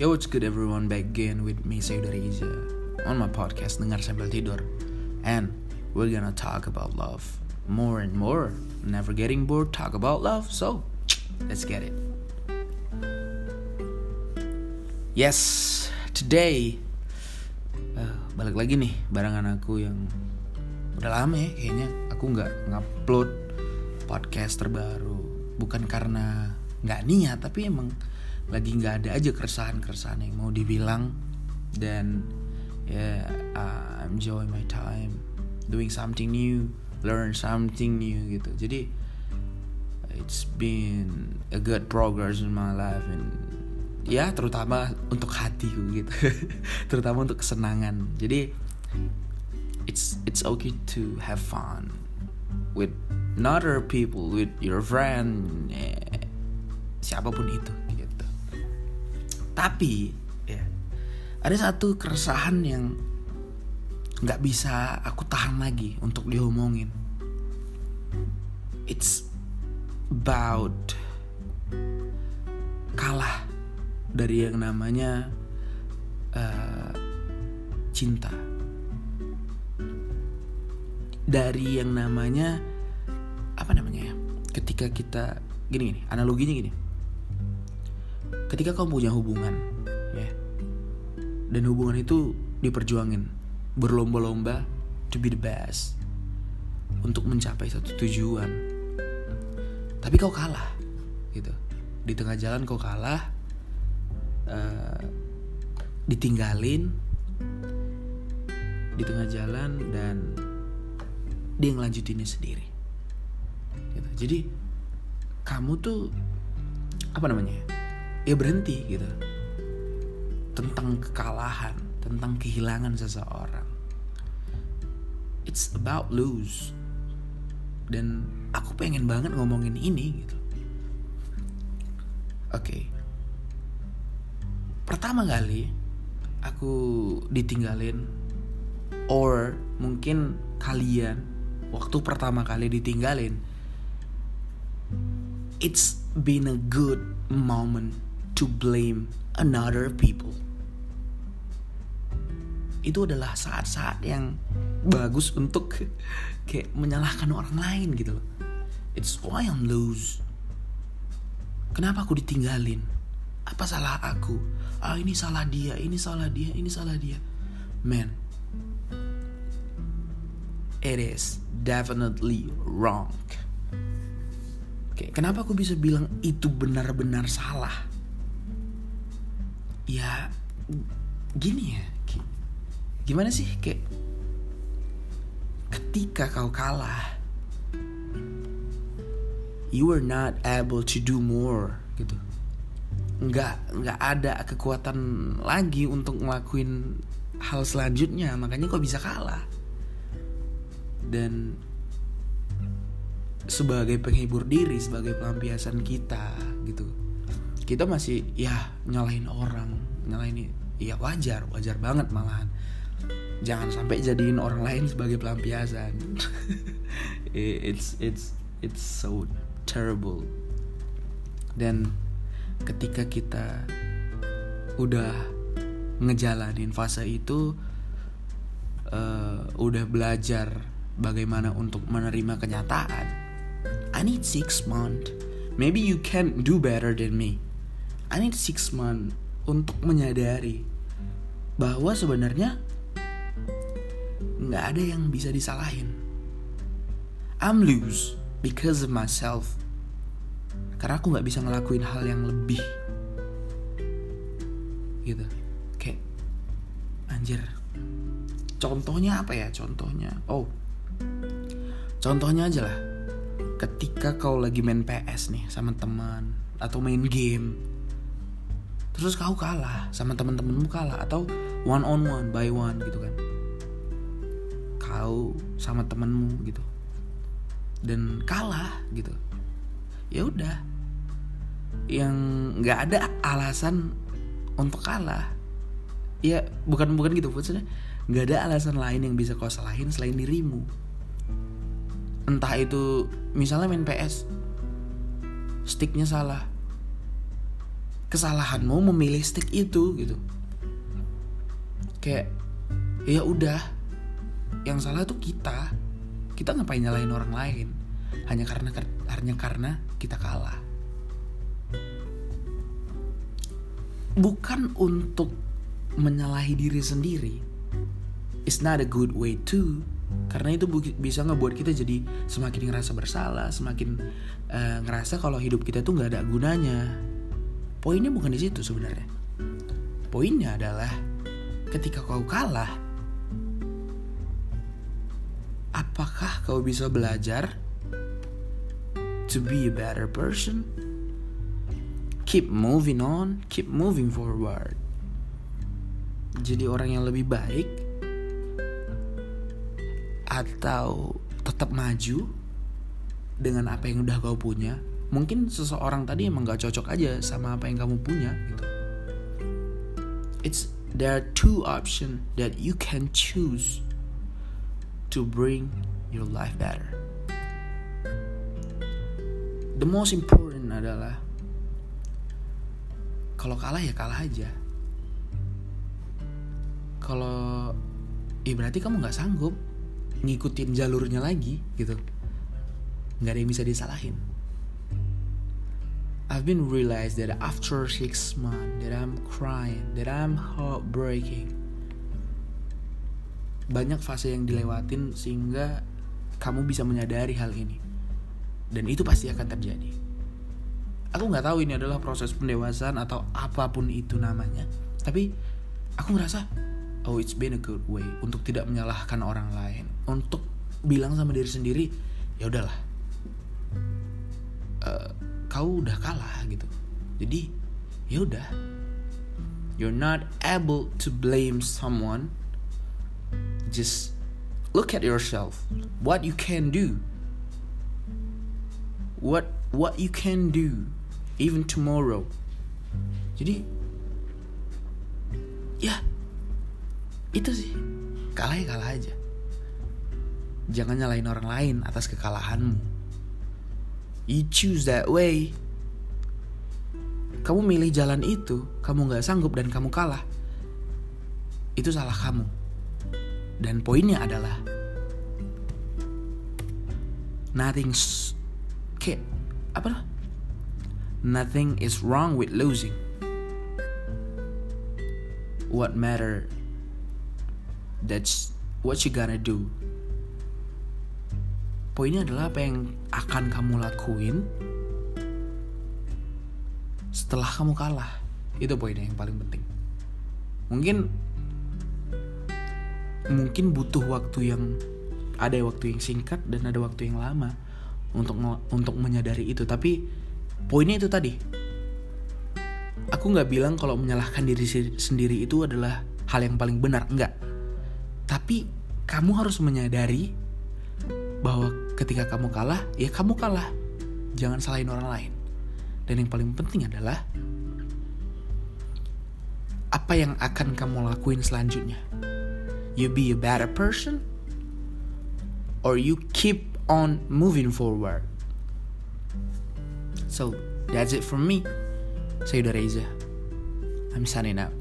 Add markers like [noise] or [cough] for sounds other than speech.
Yo what's good everyone? Back again with me Sayuda Riza On my podcast Dengar Sambil Tidur. And we're gonna talk about love More and more. Never getting bored talk about love. So let's get it. Yes Today uh, Balik lagi nih barengan aku yang Udah lama ya kayaknya. Aku gak ngupload podcast terbaru. Bukan karena gak niat Tapi emang lagi nggak ada aja keresahan-keresahan yang mau dibilang. Dan ya yeah, uh, enjoy my time doing something new learn something new gitu. Jadi it's been a good progress in my life and ya terutama untuk hatiku gitu. [laughs] Terutama untuk kesenangan. Jadi it's it's okay to have fun with other people with your friend eh, siapa pun itu tapi ya ada satu keresahan yang nggak bisa aku tahan lagi untuk diomongin. It's about kalah dari yang namanya uh, cinta. Dari yang namanya apa namanya ya? Ketika kita gini gini, analoginya gini ketika kamu punya hubungan ya dan hubungan itu diperjuangin berlomba-lomba to be the best untuk mencapai satu tujuan tapi kau kalah gitu di tengah jalan kau kalah uh, ditinggalin di tengah jalan dan dia ngelanjutinnya sendiri gitu. jadi kamu tuh apa namanya ya berhenti gitu. Tentang kekalahan tentang kehilangan seseorang. It's about lose. Dan aku pengen banget ngomongin ini gitu. Oke. Okay. pertama kali aku ditinggalin or mungkin kalian waktu pertama kali ditinggalin it's been a good moment to blame another people. Itu adalah saat-saat yang bagus untuk [laughs] kayak menyalahkan orang lain gitu loh. It's why I'm lose. Kenapa aku ditinggalin? Apa salah aku? Ah ini salah dia, ini salah dia, ini salah dia. Man, it is definitely wrong. Oke, kenapa aku bisa bilang itu benar-benar salah? Ya gini ya gimana sih kayak ketika kau kalah you are not able to do more gitu. Nggak nggak ada kekuatan lagi untuk ngelakuin hal selanjutnya makanya kau bisa kalah. Dan sebagai penghibur diri sebagai pelampiasan kita gitu kita masih ya nyalahin orang nyalahin ya wajar wajar banget malahan. Jangan sampai jadiin orang lain sebagai pelampiasan. [laughs] It's it's it's so terrible. Dan ketika kita udah ngejalanin fase itu uh, udah belajar bagaimana untuk menerima kenyataan I need six month maybe you can do better than me I need six months untuk menyadari bahwa sebenarnya nggak ada yang bisa disalahin. I'm lose because of myself. Karena aku nggak bisa ngelakuin hal yang lebih. Gitu. Kayak anjir. Contohnya apa ya? Contohnya. Oh. Contohnya aja lah. Ketika kau lagi main PS nih sama teman atau main game terus kau kalah sama teman-temanmu kalah atau one on one by one gitu kan. Kau sama temenmu gitu. Dan kalah gitu. Ya udah. Yang nggak ada alasan untuk kalah. Ya bukan bukan gitu maksudnya. Nggak ada alasan lain yang bisa kau salahin selain dirimu. Entah itu misalnya main PS sticknya salah kesalahanmu memilih stick itu gitu. Kayak ya udah yang salah tuh kita. Kita ngapain nyalain orang lain? Hanya karena hanya karena kita kalah. Bukan untuk menyalahi diri sendiri. It's not a good way to. Karena itu bisa ngebuat kita jadi semakin ngerasa bersalah semakin uh, ngerasa kalau hidup kita tuh nggak ada gunanya poinnya bukan di situ sebenarnya. Poinnya adalah ketika kau kalah apakah kau bisa belajar to be a better person? Keep moving on keep moving forward. Jadi orang yang lebih baik atau tetap maju dengan apa yang udah kau punya mungkin seseorang tadi emang gak cocok aja sama apa yang kamu punya gitu it's there are two options that you can choose to bring your life better. The most important adalah kalau kalah ya kalah aja. Kalau ya berarti kamu nggak sanggup ngikutin jalurnya lagi gitu. Nggak ada yang bisa disalahin. I've been realized that after six months that I'm crying, that I'm heartbreaking, banyak fase yang dilewatin sehingga kamu bisa menyadari hal ini. Dan itu pasti akan terjadi. Aku nggak tahu ini adalah proses pendewasaan atau apa pun itu namanya. Tapi aku ngerasa oh it's been a good way untuk tidak menyalahkan orang lain. Untuk bilang sama diri sendiri ya udahlah. Uh, kau udah kalah gitu. Jadi ya udah. You're not able to blame someone. Just look at yourself. What you can do. What what you can do. Even tomorrow. Jadi ya itu sih. Kalah ya kalah aja. Jangan nyalain orang lain atas kekalahanmu you choose that way. Kamu milih jalan itu kamu nggak sanggup dan kamu kalah. Itu salah kamu. Dan poinnya adalah nothing's kayak apa Nothing is wrong with losing. What matter? That's what you gonna do. Poinnya adalah apa yang akan kamu lakuin setelah kamu kalah. Itu poinnya yang paling penting. Mungkin mungkin butuh waktu yang ada waktu yang singkat dan ada waktu yang lama untuk untuk menyadari itu tapi poinnya itu tadi aku nggak bilang kalau menyalahkan diri sendiri itu adalah hal yang paling benar enggak tapi kamu harus menyadari bahwa ketika kamu kalah ya kamu kalah jangan salahin orang lain dan yang paling penting adalah apa yang akan kamu lakuin selanjutnya you be a better person or you keep on moving forward. So that's it from me. Saya Reza. I'm signing out.